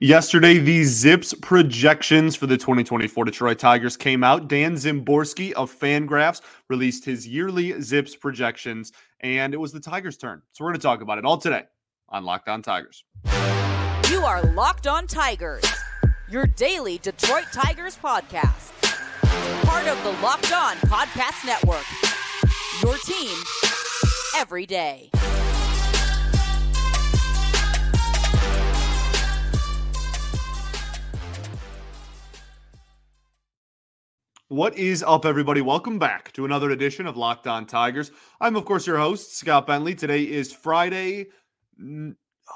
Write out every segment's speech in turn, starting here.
Yesterday, the Zips projections for the 2024 Detroit Tigers came out. Dan Szymborski of Fangraphs released his yearly Zips projections, and it was the Tigers' turn. So we're going to talk about it all today on Locked On Tigers. You are Locked On Tigers, your daily Detroit Tigers podcast. Part of the Locked On Podcast Network. Your team every day. What is up, everybody? Welcome back to another edition of Locked On Tigers. I'm, of course, your host, Scott Bentley. Today is Friday.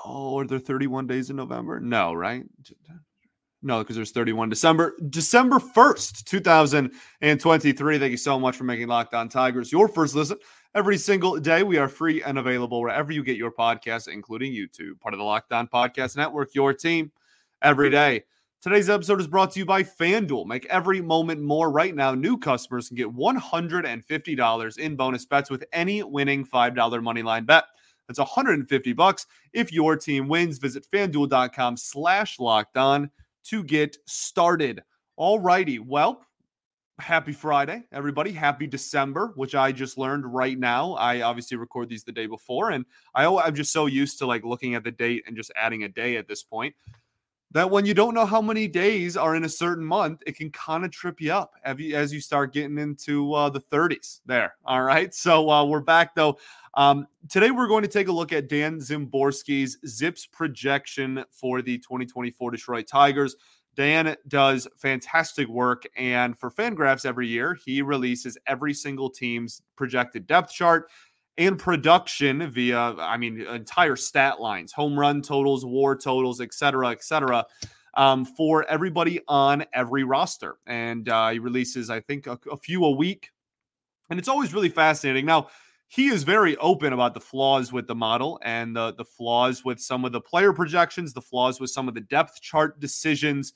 Oh, are there 31 days in November? No, right? No, because there's 31 December. December 1st, 2023. Thank you so much for making Locked On Tigers your first listen every single day. We are free and available wherever you get your podcasts, including YouTube, part of the Locked On Podcast Network, your team every day. Today's episode is brought to you by FanDuel. Make every moment more right now. New customers can get $150 in bonus bets with any winning $5 moneyline bet. That's 150 bucks if your team wins. Visit fanduel.com slash locked on to get started. All righty. Well, happy Friday, everybody. Happy December, which I just learned right now. I obviously record these the day before, and I, I'm just so used to like looking at the date and just adding a day at this point that when you don't know how many days are in a certain month, it can kind of trip you up as you start getting into uh, the 30s there. All right. So uh, we're back though. Um, today we're going to take a look at Dan Szymborski's Zips projection for the 2024 Detroit Tigers. Dan does fantastic work. And for Fangraphs every year, he releases every single team's projected depth chart and production via, I mean, entire stat lines, home run totals, war totals, et cetera, et cetera, um, for everybody on every roster. And uh, he releases, I think, a, a few a week. And it's always really fascinating. Now, he is very open about the flaws with the model and the, the flaws with some of the player projections, the flaws with some of the depth chart decisions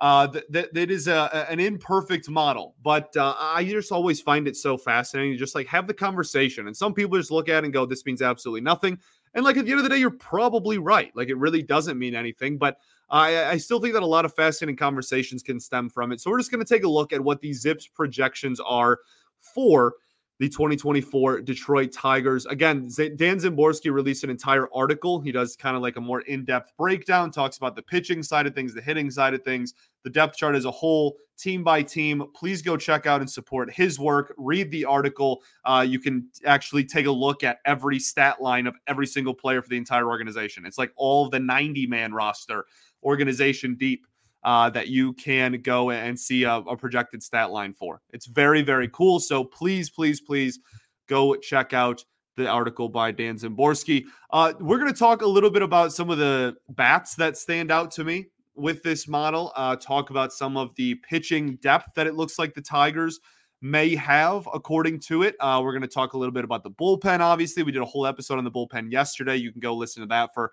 uh, that, that is a, an imperfect model, but uh, I just always find it so fascinating to just like have the conversation. And some people just look at it and go, this means absolutely nothing. And like at the end of the day, you're probably right. Like it really doesn't mean anything, but I, I still think that a lot of fascinating conversations can stem from it. So we're just going to take a look at what these Zips projections are for the 2024 Detroit Tigers. Again, Dan Szymborski released an entire article. He does kind of like a more in depth breakdown, talks about the pitching side of things, the hitting side of things, the depth chart as a whole, team by team. Please go check out and support his work. Read the article. Uh, you can actually take a look at every stat line of every single player for the entire organization. It's like all the 90 man roster, organization deep uh, that you can go and see a, a, projected stat line for. It's very, very cool. So please, please, please go check out the article by Dan Szymborski. Uh, we're going to talk a little bit about some of the bats that stand out to me with this model, uh, talk about some of the pitching depth that it looks like the Tigers may have according to it. Uh, we're going to talk a little bit about the bullpen. Obviously, we did a whole episode on the bullpen yesterday. You can go listen to that for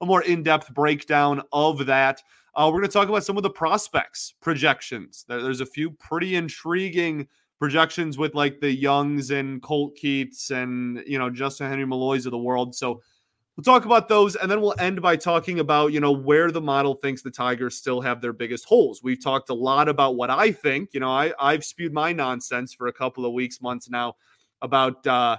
a more in depth breakdown of that. Uh, we're going to talk about some of the prospects projections. There's a few pretty intriguing projections with like the Jungs and Colt Keith and you know Justyn-Henry Malloy's of the world. So we'll talk about those, and then we'll end by talking about you know where the model thinks the Tigers still have their biggest holes. We've talked a lot about what I think. You know, I I've spewed my nonsense for a couple of weeks, months now about uh,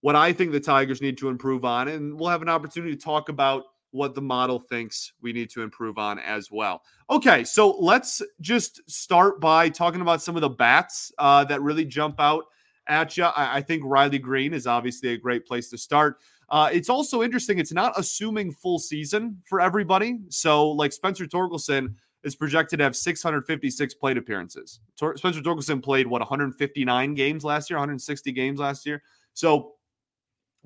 what I think the Tigers need to improve on, and we'll have an opportunity to talk about what the model thinks we need to improve on as well. Okay, so let's just start by talking about some of the bats uh, that really jump out at you. I, I, think Riley Greene is obviously a great place to start. Uh, it's also interesting. It's not assuming full season for everybody. So, like Spencer Torkelson is projected to have 656 plate appearances. Tor- Spencer Torkelson played what 159 games last year, 160 games last year. So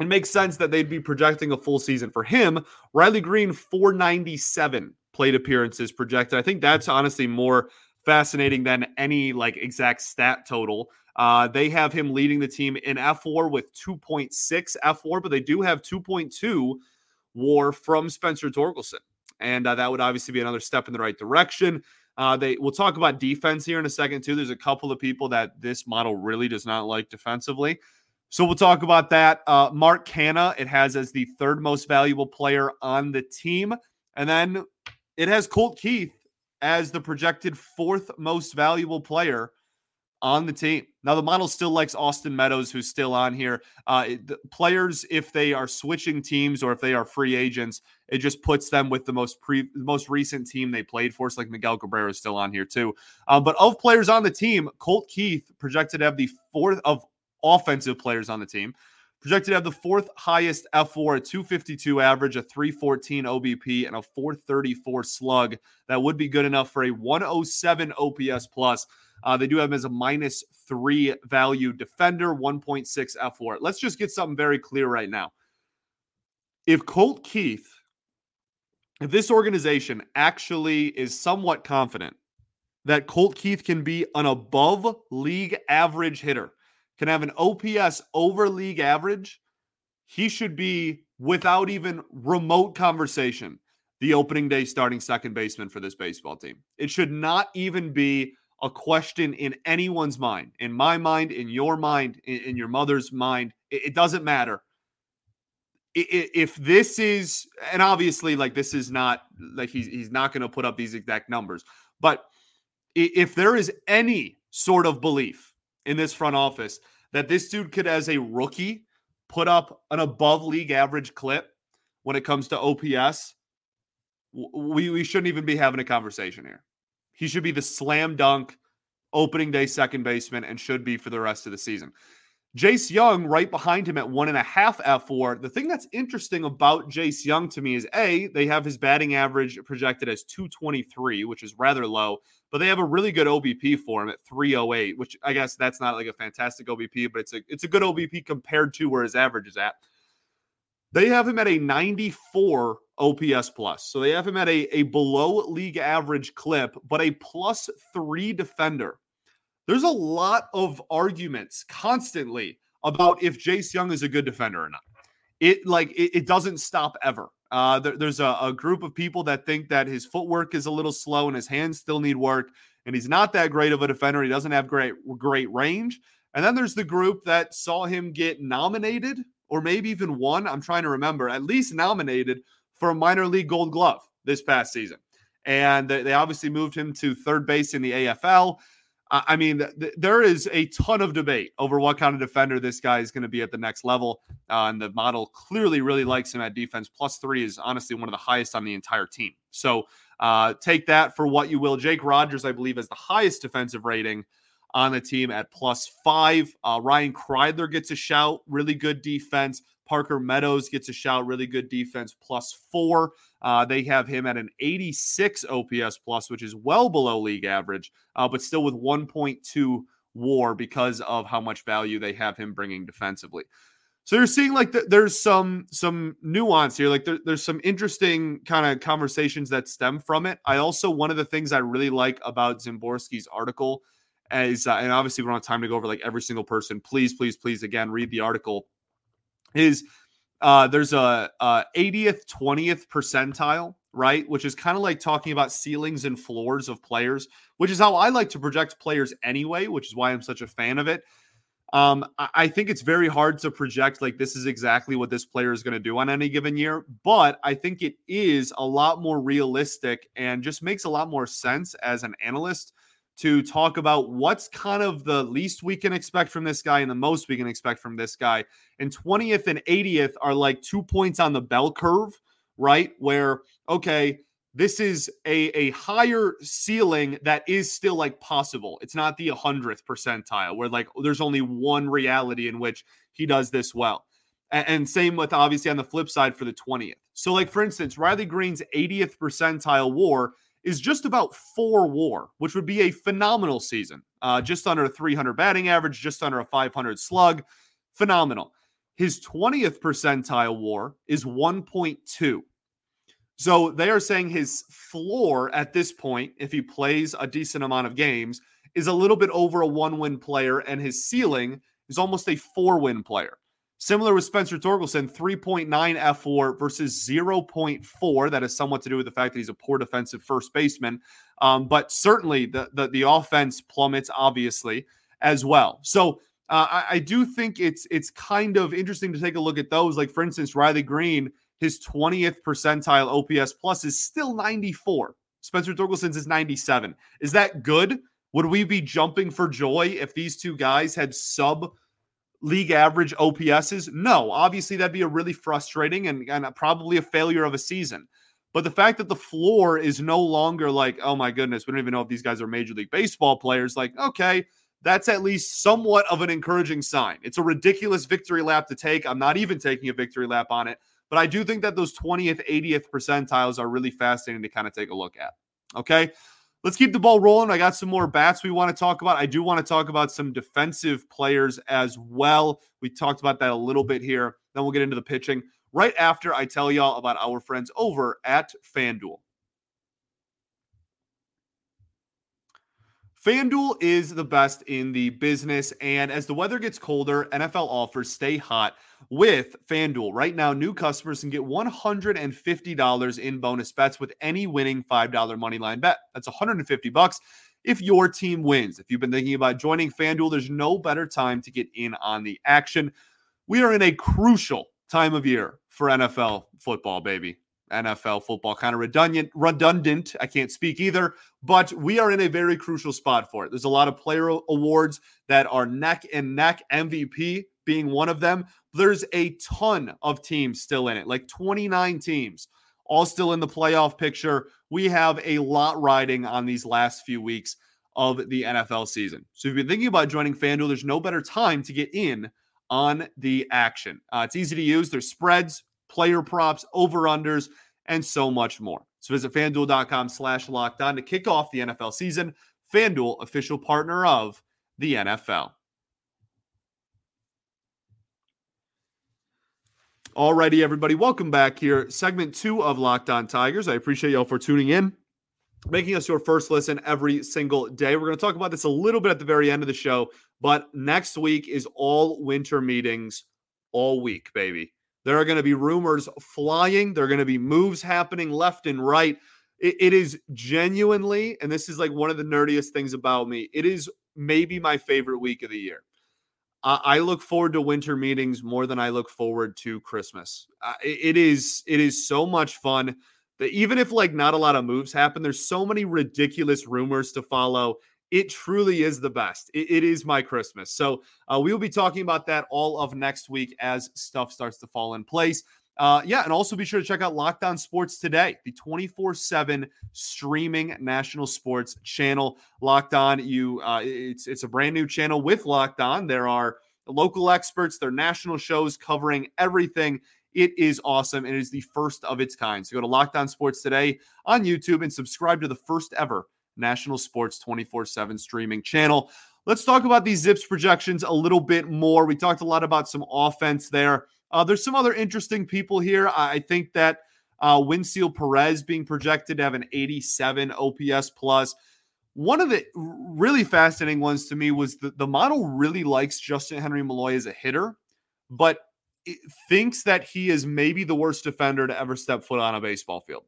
it makes sense that they'd be projecting a full season for him. Riley Greene, 497 plate appearances projected. I think that's honestly more fascinating than any like exact stat total. Uh, they have him leading the team in fWAR with 2.6 fWAR, but they do have 2.2 WAR from Spencer Torkelson, and uh, that would obviously be another step in the right direction. Uh, they we'll talk about defense here in a second too. There's a couple of people that this model really does not like defensively. So we'll talk about that. Uh, Mark Canha, it has as the third most valuable player on the team. And then it has Colt Keith as the projected fourth most valuable player on the team. Now, the model still likes Austin Meadows, who's still on here. Uh, players, if they are switching teams or if they are free agents, it just puts them with the most pre, most recent team they played for. So, like Miguel Cabrera is still on here too. Um, but of players on the team, Colt Keith projected to have the fourth of offensive players on the team. Projected to have the fourth highest fWAR, a 252 average, a 314 OBP, and a 434 slug. That would be good enough for a 107 OPS plus. Uh, they do have him as a minus three value defender, 1.6 fWAR. Let's just get something very clear right now. If Colt Keith, if this organization actually is somewhat confident that Colt Keith can be an above league average hitter, can have an OPS over league average, he should be without even remote conversation the opening day starting second baseman for this baseball team. It should not even be a question in anyone's mind, in my mind, in your mind, in, in your mother's mind. It, it doesn't matter. If this is, and obviously, like this is not like he's he's not going to put up these exact numbers, but if there is any sort of belief in this front office that this dude could, as a rookie, put up an above league average clip when it comes to OPS, we, we shouldn't even be having a conversation here. He should be the slam dunk opening day second baseman and should be for the rest of the season. Jace Jung right behind him at one and a half fWAR. The thing that's interesting about Jace Jung to me is A, they have his batting average projected as 223, which is rather low, but they have a really good OBP for him at 308, which I guess that's not like a fantastic OBP, but it's a it's a good OBP compared to where his average is at. They have him at a 94 OPS plus. So they have him at a, a below league average clip, but a plus three defender. There's a lot of arguments constantly about if Jace Jung is a good defender or not. It like it, it doesn't stop ever. Uh, there, there's a, a group of people that think that his footwork is a little slow and his hands still need work, and he's not that great of a defender. He doesn't have great great range. And then there's the group that saw him get nominated or maybe even won. I'm trying to remember, at least nominated for a minor league gold glove this past season. And they, obviously moved him to third base in the AFL. I mean, th- there is a ton of debate over what kind of defender this guy is going to be at the next level. Uh, and the model clearly really likes him at defense. Plus three is honestly one of the highest on the entire team. So uh, take that for what you will. Jake Rogers, I believe, has the highest defensive rating on the team at plus five. Uh, Ryan Kreidler gets a shout, really good defense. Parker Meadows gets a shout, really good defense, plus four. Uh, they have him at an 86 OPS plus, which is well below league average, uh, but still with 1.2 WAR because of how much value they have him bringing defensively. So you're seeing like the, there's some some nuance here. Like there, there's some interesting kind of conversations that stem from it. I also one of the things I really like about Szymborski's article is, uh, and obviously we don't have time to go over like every single person. Please, please, please, again, read the article. Is uh, there's a, a 80th, 20th percentile, right? Which is kind of like talking about ceilings and floors of players, which is how I like to project players anyway, which is why I'm such a fan of it. Um, I think it's very hard to project like this is exactly what this player is going to do on any given year, but I think it is a lot more realistic and just makes a lot more sense as an analyst to talk about what's kind of the least we can expect from this guy and the most we can expect from this guy. And 20th and 80th are like two points on the bell curve, right? Where, okay, this is a, a higher ceiling that is still like possible. It's not the 100th percentile where like there's only one reality in which he does this well. And, and same with obviously on the flip side for the 20th. So, like for instance, Riley Greene's 80th percentile war is just about four war, which would be a phenomenal season. Uh, just under a 300 batting average, just under a 500 slug. Phenomenal. His 20th percentile war is 1.2. So they are saying his floor at this point, if he plays a decent amount of games, is a little bit over a one win player, and his ceiling is almost a four win player. Similar with Spencer Torkelson, 3.9 fWAR versus 0.4. That has somewhat to do with the fact that he's a poor defensive first baseman. Um, but certainly the, the, the offense plummets, obviously, as well. So uh, I, I, do think it's it's kind of interesting to take a look at those. Like, for instance, Riley Greene, his 20th percentile OPS plus is still 94. Spencer Torkelson's is 97. Is that good? Would we be jumping for joy if these two guys had sub league average OPSs? No, obviously that'd be a really frustrating and, and probably a failure of a season. But the fact that the floor is no longer like, oh my goodness, we don't even know if these guys are Major League Baseball players, like, okay, that's at least somewhat of an encouraging sign. It's a ridiculous victory lap to take. I'm not even taking a victory lap on it, but I do think that those 20th, 80th percentiles are really fascinating to kind of take a look at. Okay. Let's keep the ball rolling. I got some more bats we want to talk about. I do want to talk about some defensive players as well. We talked about that a little bit here. Then we'll get into the pitching right after I tell y'all about our friends over at FanDuel. FanDuel is the best in the business. And as the weather gets colder, NFL offers stay hot with FanDuel. Right now, new customers can get $150 in bonus bets with any winning $5 money line bet. That's 150 bucks if your team wins. If you've been thinking about joining FanDuel, there's no better time to get in on the action. We are in a crucial time of year for NFL football, baby. NFL football kind of redundant redundant. I can't speak either, but we are in a very crucial spot for it. There's a lot of player awards that are neck and neck, MVP being one of them. There's a ton of teams still in it, like 29 teams, all still in the playoff picture. We have a lot riding on these last few weeks of the NFL season. So if you're thinking about joining FanDuel, there's no better time to get in on the action. Uh, it's easy to use. There's spreads, player props, over-unders, and so much more. So visit fanduel.com slash locked on to kick off the NFL season. FanDuel, official partner of the NFL. Alrighty, everybody, welcome back here. Segment two of Locked On Tigers. I appreciate y'all for tuning in, making us your first listen every single day. We're going to talk about this a little bit at the very end of the show, but next week is all winter meetings all week, baby. There are going to be rumors flying. There are going to be moves happening left and right. It, it is genuinely, and this is like one of the nerdiest things about me, it is maybe my favorite week of the year. I, look forward to winter meetings more than I look forward to Christmas. It is it is so much fun that even if like not a lot of moves happen, there's so many ridiculous rumors to follow it truly is the best. it, it is my Christmas. So uh, we will be talking about that all of next week as stuff starts to fall in place. Uh, yeah, and also be sure to check out Locked On Sports today, the 24/7 streaming national sports channel. Locked On, you, uh, it's it's a brand new channel with Locked On. There are local experts, there are national shows covering everything. It is awesome, and it is the first of its kind. So go to Locked On Sports today on YouTube and subscribe to the first ever national sports 24 7 streaming channel. Let's talk about these Zips projections a little bit more. We talked a lot about some offense there. Uh, there's some other interesting people here. I think that uh, Wenceel Perez being projected to have an 87 OPS plus. One of the really fascinating ones to me was that the model really likes Justyn-Henry Malloy as a hitter, but thinks that he is maybe the worst defender to ever step foot on a baseball field.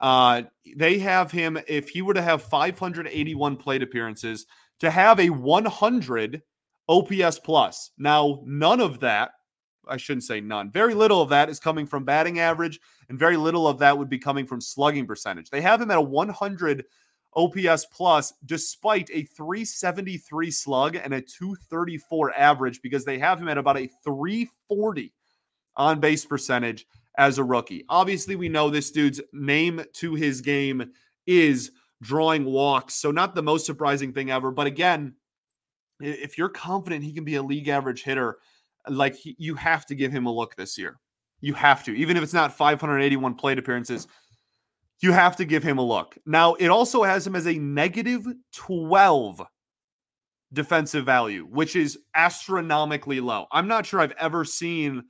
Uh, they have him, if he were to have 581 plate appearances, to have a 100 OPS plus. Now, none of that, I shouldn't say none, very little of that is coming from batting average, and very little of that would be coming from slugging percentage. They have him at a 100 OPS plus despite a 373 slug and a 234 average because they have him at about a 340 on base percentage as a rookie. Obviously, we know this dude's name to his game is drawing walks. So, not the most surprising thing ever. But again, if you're confident he can be a league average hitter, like he, you have to give him a look this year. You have to, even if it's not 581 plate appearances, you have to give him a look. Now, it also has him as a negative 12 defensive value, which is astronomically low. I'm not sure I've ever seen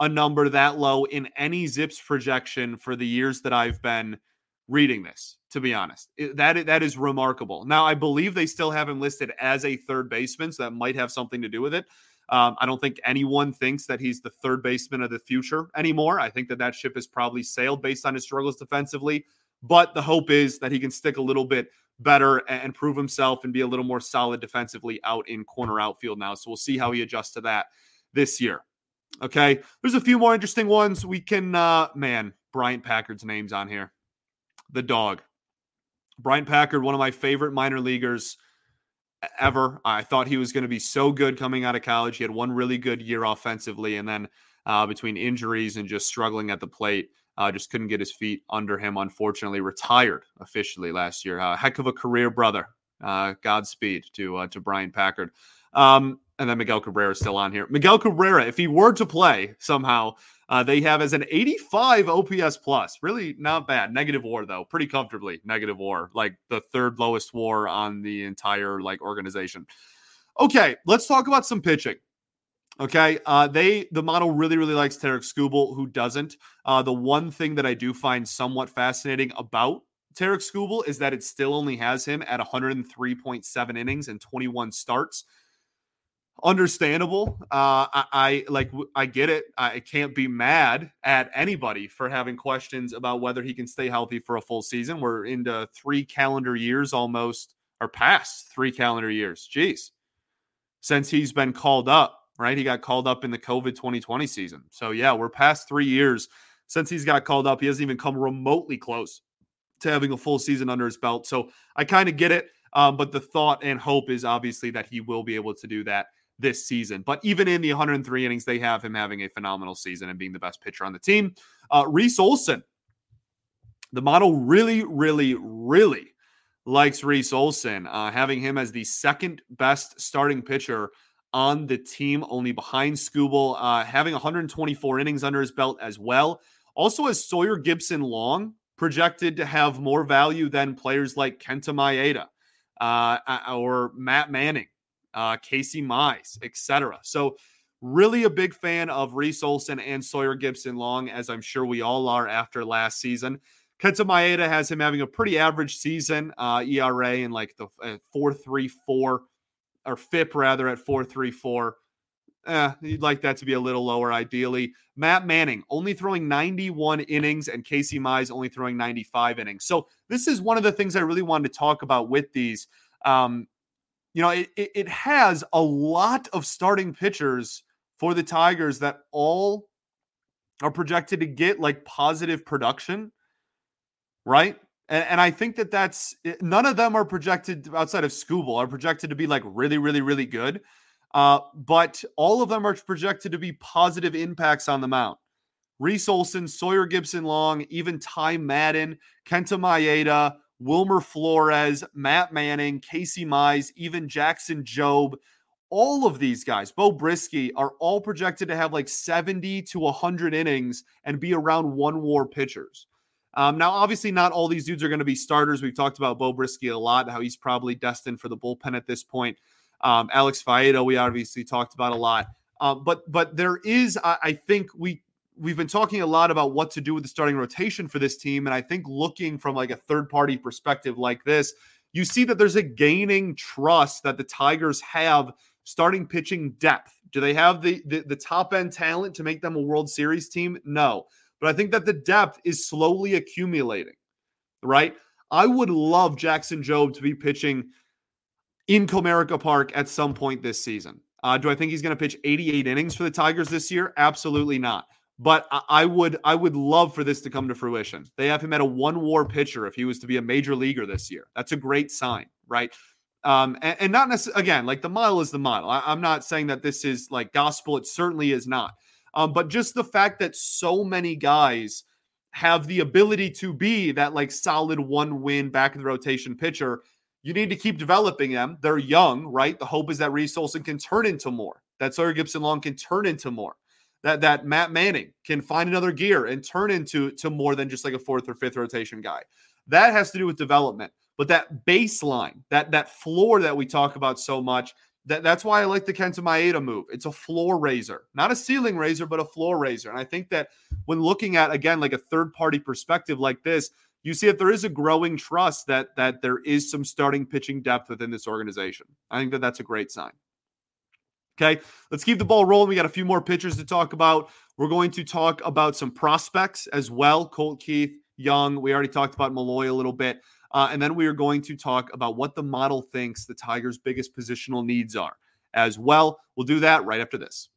a number that low in any Zips projection for the years that I've been reading this, to be honest. That, that is remarkable. Now, I believe they still have him listed as a third baseman, so that might have something to do with it. Um, I don't think anyone thinks that he's the third baseman of the future anymore. I think that that ship has probably sailed based on his struggles defensively. But the hope is that he can stick a little bit better and prove himself and be a little more solid defensively out in corner outfield now. So we'll see how he adjusts to that this year. Okay. There's a few more interesting ones. We can, uh, man, Bryant Packard's name's on here. The dog. Bryant Packard, one of my favorite minor leaguers ever. I thought he was going to be so good coming out of college. He had one really good year offensively, and then uh, between injuries and just struggling at the plate, uh, just couldn't get his feet under him. Unfortunately, retired officially last year. Uh, heck of a career, brother. Uh, Godspeed to uh, to Bryant Packard. Um, and then Miguel Cabrera is still on here. Miguel Cabrera, if he were to play somehow, uh, they have as an 85 OPS plus. Really not bad. Negative WAR though, pretty comfortably negative WAR, like the third lowest WAR on the entire like organization. Okay, let's talk about some pitching. Okay, uh, they the model really really likes Tarik Skubal. Who doesn't? Uh, the one thing that I do find somewhat fascinating about Tarik Skubal is that it still only has him at 103.7 innings and 21 starts understandable. Uh, I, I, like I get it. I can't be mad at anybody for having questions about whether he can stay healthy for a full season. We're into three calendar years almost, or past three calendar years. Jeez, since he's been called up. Right, he got called up in the COVID 2020 season. So yeah, we're past three years since he's got called up. He hasn't even come remotely close to having a full season under his belt. So I kind of get it. Um, but the thought and hope is obviously that he will be able to do that this season. But even in the 103 innings, they have him having a phenomenal season and being the best pitcher on the team. Uh, Reese Olson, the model really, really, really likes Reese Olson, uh, having him as the second best starting pitcher on the team, only behind Skubal, uh, having 124 innings under his belt as well. Also, as Sawyer Gipson-Long projected to have more value than players like Kenta Maeda uh, or Matt Manning uh, Casey Mize, etc. So, really a big fan of Reese Olson and Sawyer Gipson-Long, as I'm sure we all are after last season. Kenta Maeda has him having a pretty average season, uh, ERA in like the uh, 4.34 or FIP rather at 4.34. Eh, you'd like that to be a little lower, ideally. Matt Manning only throwing 91 innings, and Casey Mize only throwing 95 innings. So this is one of the things I really wanted to talk about with these. Um, you know, it, it, has a lot of starting pitchers for the Tigers that all are projected to get like positive production, right? And, and I think that that's eh, none of them are projected outside of Skubal are projected to be like really, really, really good. Uh, but all of them are projected to be positive impacts on the mound. Reese Olson, Sawyer Gipson-Long, even Ty Madden, Kenta Maeda, Wilmer Flores, Matt Manning, Casey Mize, even Jackson Jobe, all of these guys, Bo Brieske, are all projected to have like 70 to 100 innings and be around one war pitchers. Um, now, obviously, not all these dudes are going to be starters. We've talked about Bo Brieske a lot, how he's probably destined for the bullpen at this point. Um, Alex Faedo, we obviously talked about a lot. Um, but but there is, I, I think we we've been talking a lot about what to do with the starting rotation for this team. And I think looking from like a third party perspective like this, you see that there's a gaining trust that the Tigers have starting pitching depth. Do they have the, the, the top end talent to make them a World Series team? No. But I think that the depth is slowly accumulating, right? I would love Jackson Jobe to be pitching in Comerica Park at some point this season. Uh, do I think he's going to pitch 88 innings for the Tigers this year? Absolutely not. But I would I would love for this to come to fruition. They have him at a one war pitcher if he was to be a major leaguer this year. That's a great sign, right? Um, and, and not necessarily again, like the model is the model. I, am not saying that this is like gospel. It certainly is not. Um, but just the fact that so many guys have the ability to be that like solid one win back of the rotation pitcher, you need to keep developing them. They're young, right? The hope is that Reese Olson can turn into more, that Sawyer Gipson-Long can turn into more that that Matt Manning can find another gear and turn into to more than just like a fourth or fifth rotation guy. That has to do with development. But that baseline, that that floor that we talk about so much, that, that's why I like the Kenta Maeda move. It's a floor raiser, not a ceiling raiser, but a floor raiser. And I think that when looking at again like a third party perspective like this, you see that there is a growing trust that that there is some starting pitching depth within this organization. I think that that's a great sign. Okay, let's keep the ball rolling. We got a few more pitchers to talk about. We're going to talk about some prospects as well. Colt Keith, Jung. We already talked about Malloy a little bit. Uh, and then we are going to talk about what the model thinks the Tigers' biggest positional needs are as well. We'll do that right after this.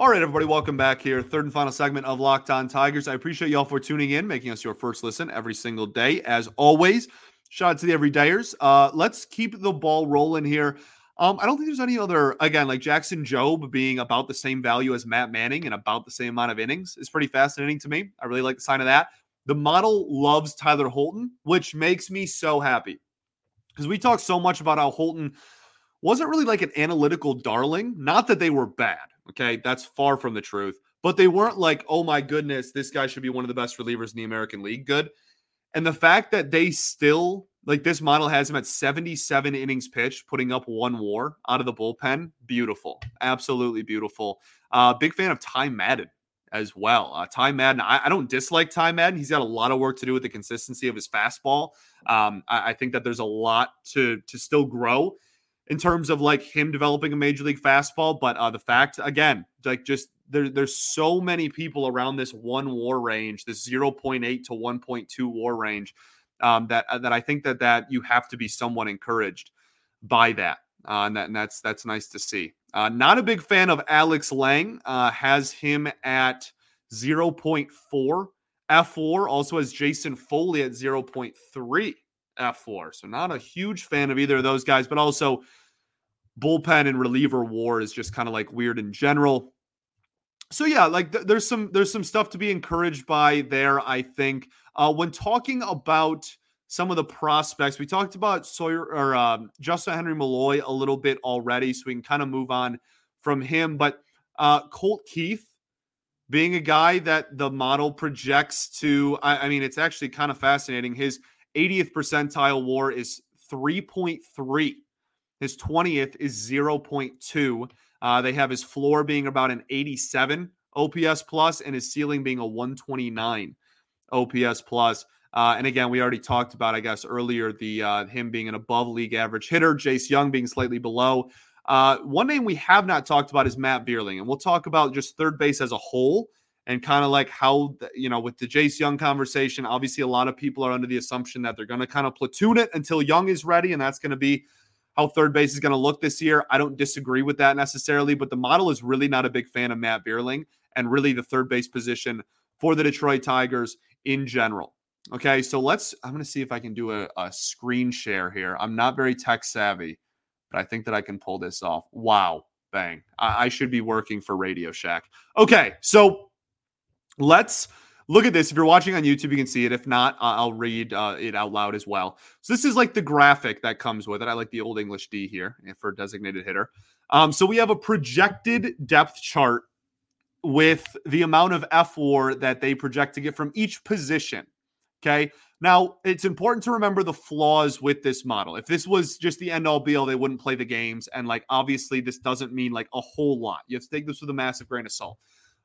All right, everybody, welcome back here. Third and final segment of Locked On Tigers. I appreciate y'all for tuning in, making us your first listen every single day. As always, shout out to the everydayers. Uh, let's keep the ball rolling here. Um, I don't think there's any other, again, like Jackson Jobe being about the same value as Matt Manning and about the same amount of innings is pretty fascinating to me. I really like the sign of that. The model loves Tyler Holton, which makes me so happy because we talk so much about how Holton wasn't really like an analytical darling. Not that they were bad. Okay. That's far from the truth, but they weren't like, oh my goodness, this guy should be one of the best relievers in the American League. Good. And the fact that they still like this model has him at 77 innings pitched, putting up one war out of the bullpen. Beautiful. Absolutely beautiful. Uh, big fan of Ty Madden as well. Uh, Ty Madden, I, I, don't dislike Ty Madden. He's got a lot of work to do with the consistency of his fastball. Um, I, I, think that there's a lot to to still grow in terms of like him developing a major league fastball. But uh, the fact, again, like just there, there's so many people around this one war range, this 0.8 to 1.2 war range um, that uh, that I think that that you have to be somewhat encouraged by that, uh, and that and that's that's nice to see. Uh, not a big fan of Alex Lange. Uh, has him at 0.4 fWAR. Also has Jason Foley at 0.3 fWAR. So not a huge fan of either of those guys, but also bullpen and reliever war is just kind of like weird in general. So yeah, like th- there's some there's some stuff to be encouraged by there. I think uh, when talking about some of the prospects, we talked about Sawyer or um, Justyn-Henry Malloy a little bit already, so we can kind of move on from him. But uh, Colt Keith being a guy that the model projects to, I, I mean, it's actually kind of fascinating. His 80th percentile WAR is 3.3. His 20th is 0.2. Uh, they have his floor being about an 87 OPS plus and his ceiling being a 129 OPS plus. Uh, and again, we already talked about, I guess, earlier the uh, him being an above league average hitter, Jace Jung being slightly below. Uh, one name we have not talked about is Matt Vierling, and we'll talk about just third base as a whole and kind of like how you know with the Jace Jung conversation. Obviously, a lot of people are under the assumption that they're going to kind of platoon it until Jung is ready, and that's going to be how third base is going to look this year. I don't disagree with that necessarily, but the model is really not a big fan of Matt Vierling and really the third base position for the Detroit Tigers in general. Okay, so let's. I'm going to see if I can do a, a screen share here. I'm not very tech savvy, but I think that I can pull this off. Wow, bang. I, I should be working for Radio Shack. Okay, so let's look at this. If you're watching on YouTube, you can see it. If not, I'll read uh, it out loud as well. So this is like the graphic that comes with it. I like the old English D here eh, for designated hitter. Um, so we have a projected depth chart with the amount of fWAR that they project to get from each position. Okay. Now, it's important to remember the flaws with this model. If this was just the end all be all, they wouldn't play the games. And, like, obviously, this doesn't mean like a whole lot. You have to take this with a massive grain of salt.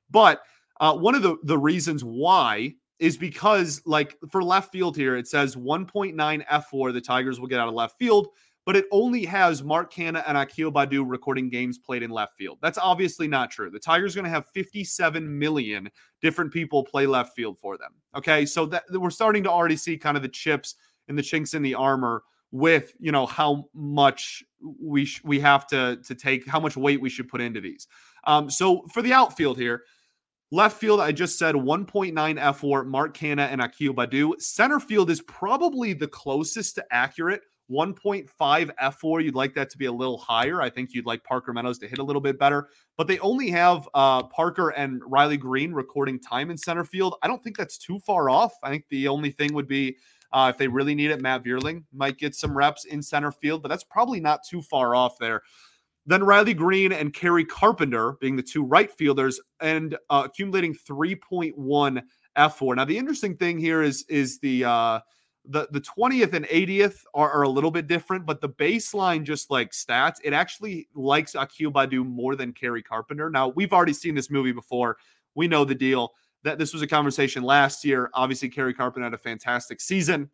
But uh, one of the, the reasons why is because, like, for left field here, it says 1.9 fWAR, the Tigers will get out of left field, but it only has Mark Canha and Akil Baddoo recording games played in left field. That's obviously not true. The Tigers going to have 57 million different people play left field for them. Okay. So that we're starting to already see kind of the chips and the chinks in the armor with you know how much we sh- we have to to take how much weight we should put into these. Um, so for the outfield here, Left field, I just said 1.9 fWAR, Mark Canha and Akil Baddoo. Center field is probably the closest to accurate. 1.5 fWAR, You'd like that to be a little higher. I think you'd like Parker Meadows to hit a little bit better, but they only have uh, Parker and Riley Greene recording time in center field. I don't think that's too far off. I think the only thing would be uh, if they really need it, Matt Vierling might get some reps in center field, but that's probably not too far off there. Then Riley Greene and Kerry Carpenter being the two right fielders and uh, accumulating 3.1 fWAR. Now the interesting thing here is is the uh, the the 20th and 80th are, are, a little bit different, but the baseline just like stats, it actually likes Akil Baddoo more than Kerry Carpenter. Now we've already seen this movie before. We know the deal. That this was a conversation last year. Obviously, Kerry Carpenter had a fantastic season,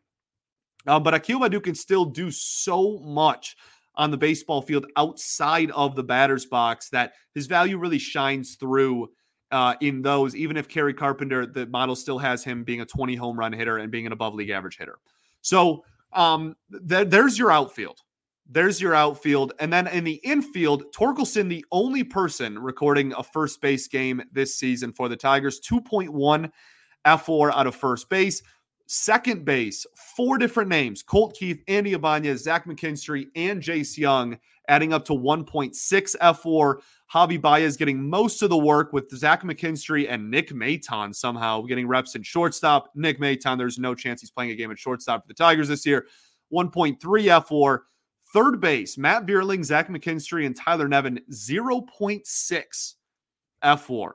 uh, but Akil Baddoo can still do so much on the baseball field outside of the batter's box that his value really shines through uh, in those, even if Kerry Carpenter, the model still has him being a 20 home run hitter and being an above league average hitter. So um, th- there's your outfield. there's your outfield. And then in the infield, Torkelson, the only person recording a first base game this season for the Tigers, 2.1 fWAR out of first base. Second base, four different names Colt Keith, Andy Ibanez, Zach McKinstry, and Jace Jung, adding up to 1.6 fWAR. Javi Baez getting most of the work with Zach McKinstry and Nick Maton somehow getting reps in shortstop. Nick Maton, there's no chance he's playing a game at shortstop for the Tigers this year. 1.3 fWAR. Third base, Matt Vierling, Zach McKinstry, and Tyler Nevin, 0.6 fWAR.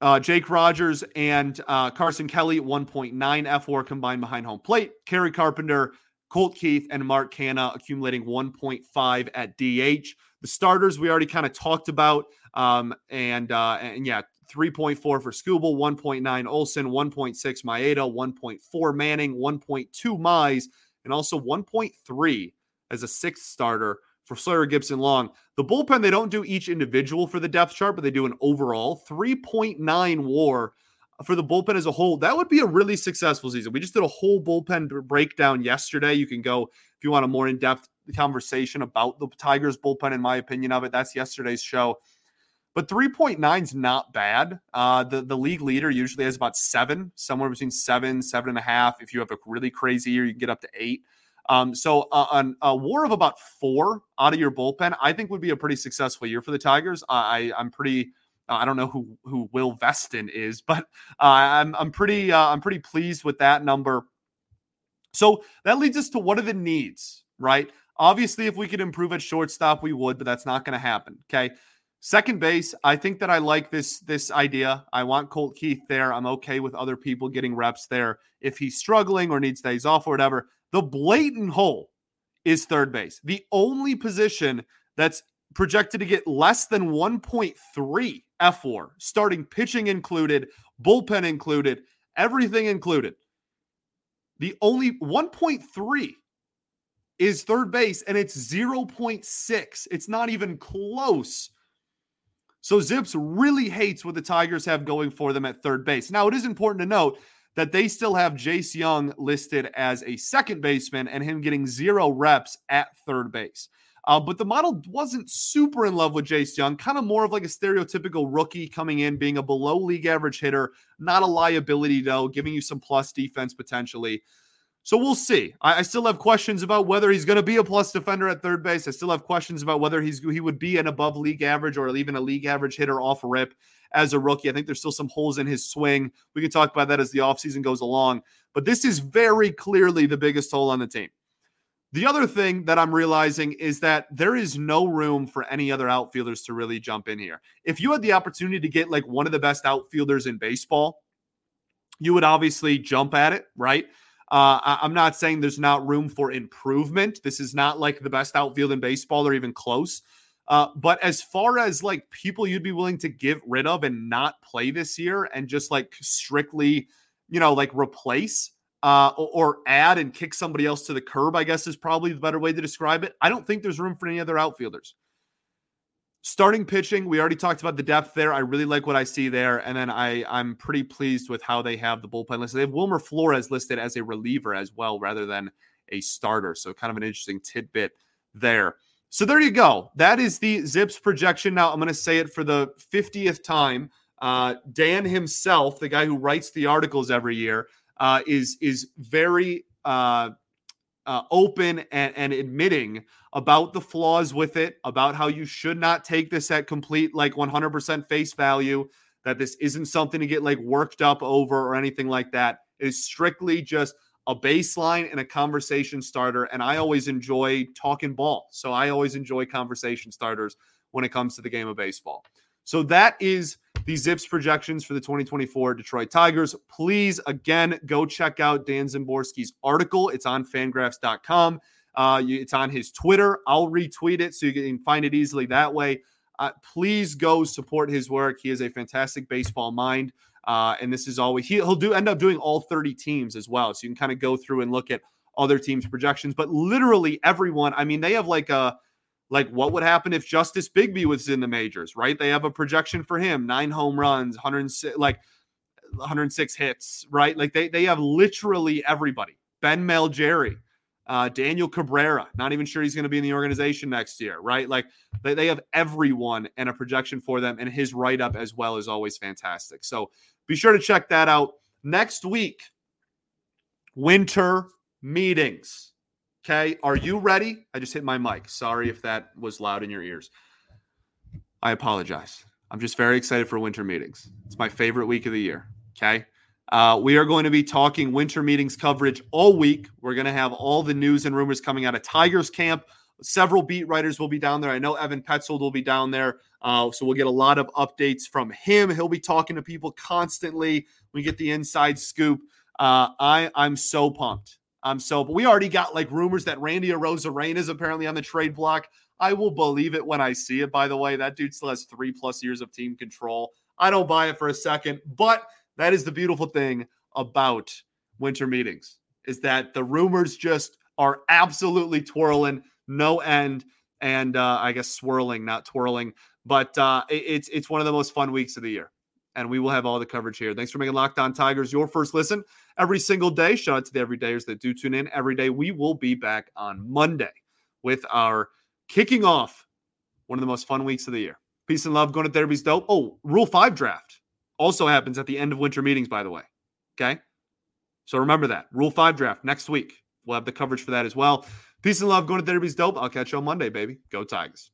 Uh, Jake Rogers and uh, Carson Kelly, 1.9 fWAR combined behind home plate. Kerry Carpenter, Colt Keith, and Mark Canha accumulating 1.5 at DH. The starters we already kind of talked about. Um, and, uh, and yeah, 3.4 for Skubal, 1.9 Olson, 1.6 Maeda, 1.4 Manning, 1.2 Mize, and also 1.3 as a sixth starter for Sawyer Gipson-Long. The bullpen, they don't do each individual for the depth chart, but they do an overall 3.9 war for the bullpen as a whole. That would be a really successful season. We just did a whole bullpen breakdown yesterday. You can go if you want a more in depth conversation about the Tigers bullpen, in my opinion of it. That's yesterday's show. But 3.9 is not bad. Uh, the, the league leader usually has about seven, somewhere between seven, seven and a half. If you have a really crazy year, you can get up to eight. Um, so uh, a war of about four out of your bullpen, I think would be a pretty successful year for the Tigers. I, I'm pretty. I don't know who who Will Veston is, but uh, I'm I'm pretty uh, I'm pretty pleased with that number. So that leads us to what are the needs, right? Obviously, if we could improve at shortstop, we would, but that's not going to happen. Okay. Second base, I think that I like this this idea. I want Colt Keith there. I'm okay with other people getting reps there if he's struggling or needs days off or whatever. The blatant hole is third base. The only position that's projected to get less than 1.3 fWAR, starting pitching included, bullpen included, everything included. The only 1.3 is third base, and it's 0.6. It's not even close. So Zips really hates what the Tigers have going for them at third base. Now, it is important to note that they still have Jace Jung listed as a second baseman and him getting zero reps at third base. Uh, but the model wasn't super in love with Jace Jung, kind of more of like a stereotypical rookie coming in, being a below league average hitter, not a liability though, giving you some plus defense potentially. So we'll see. I, I still have questions about whether he's going to be a plus defender at third base. I still have questions about whether he's he would be an above league average or even a league average hitter off rip as a rookie. I think there's still some holes in his swing. We can talk about that as the offseason goes along. But this is very clearly the biggest hole on the team. The other thing that I'm realizing is that there is no room for any other outfielders to really jump in here. If you had the opportunity to get like one of the best outfielders in baseball, you would obviously jump at it, right? Uh, I, am not saying there's not room for improvement. This is not like the best outfield in baseball or even close. Uh, but as far as like people you'd be willing to get rid of and not play this year and just like strictly, you know, like replace uh, or, or add and kick somebody else to the curb, I guess is probably the better way to describe it. I don't think there's room for any other outfielders. Starting pitching, we already talked about the depth there. I really like what I see there, and then I I'm pretty pleased with how they have the bullpen listed. They have Wilmer Flores listed as a reliever as well, rather than a starter. So kind of an interesting tidbit there. So there you go. That is the Zips projection. Now I'm going to say it for the 50th time. Uh, Dan himself, the guy who writes the articles every year, uh, is is very uh, uh, open and, and admitting about the flaws with it, about how you should not take this at complete like 100% face value, that this isn't something to get like worked up over or anything like that. It is strictly just a baseline and a conversation starter. And I always enjoy talking ball. So I always enjoy conversation starters when it comes to the game of baseball. So that is the Zips projections for the 2024 Detroit Tigers. Please, again, go check out Dan Szymborski's article. It's on fangraphs.com. Uh, it's on his Twitter. I'll retweet it so you can find it easily that way. Uh, please go support his work. He is a fantastic baseball mind. Uh, and this is always he, he'll do end up doing all 30 teams as well. So you can kind of go through and look at other teams' projections. But literally everyone, I mean, they have like a like what would happen if Justice Bigbie was in the majors, right? They have a projection for him, nine home runs, 106 like 106 hits, right? Like they they have literally everybody. Ben Malgeri, Uh, Daniel Cabrera, not even sure he's going to be in the organization next year, right? Like they, they have everyone and a projection for them, and his write up as well is always fantastic. So be sure to check that out. Next week, winter meetings. Okay. Are you ready? I just hit my mic. Sorry if that was loud in your ears. I apologize. I'm just very excited for winter meetings. It's my favorite week of the year. Okay. Uh, we are going to be talking winter meetings coverage all week. We're going to have all the news and rumors coming out of Tigers camp. Several beat writers will be down there. I know Evan Petzold will be down there. Uh, so we'll get a lot of updates from him. He'll be talking to people constantly. We get the inside scoop. Uh, I I'm so pumped. I'm so. But we already got like rumors that Randy Arozarena is apparently on the trade block. I will believe it when I see it. By the way, that dude still has three plus years of team control. I don't buy it for a second, but that is the beautiful thing about winter meetings is that the rumors just are absolutely twirling, no end, and uh, I guess swirling, not twirling. But uh, it, it's it's one of the most fun weeks of the year and we will have all the coverage here. Thanks for making Locked On Tigers your first listen every single day. Shout out to the everydayers that do tune in every day. We will be back on Monday with our kicking off one of the most fun weeks of the year. Peace and love. Going to therapy's dope. Oh, Rule 5 draft also happens at the end of winter meetings, by the way. Okay. So remember that. Rule 5 draft next week. We'll have the coverage for that as well. Peace and love. Going to therapy's dope. I'll catch you on Monday, baby. Go Tigers.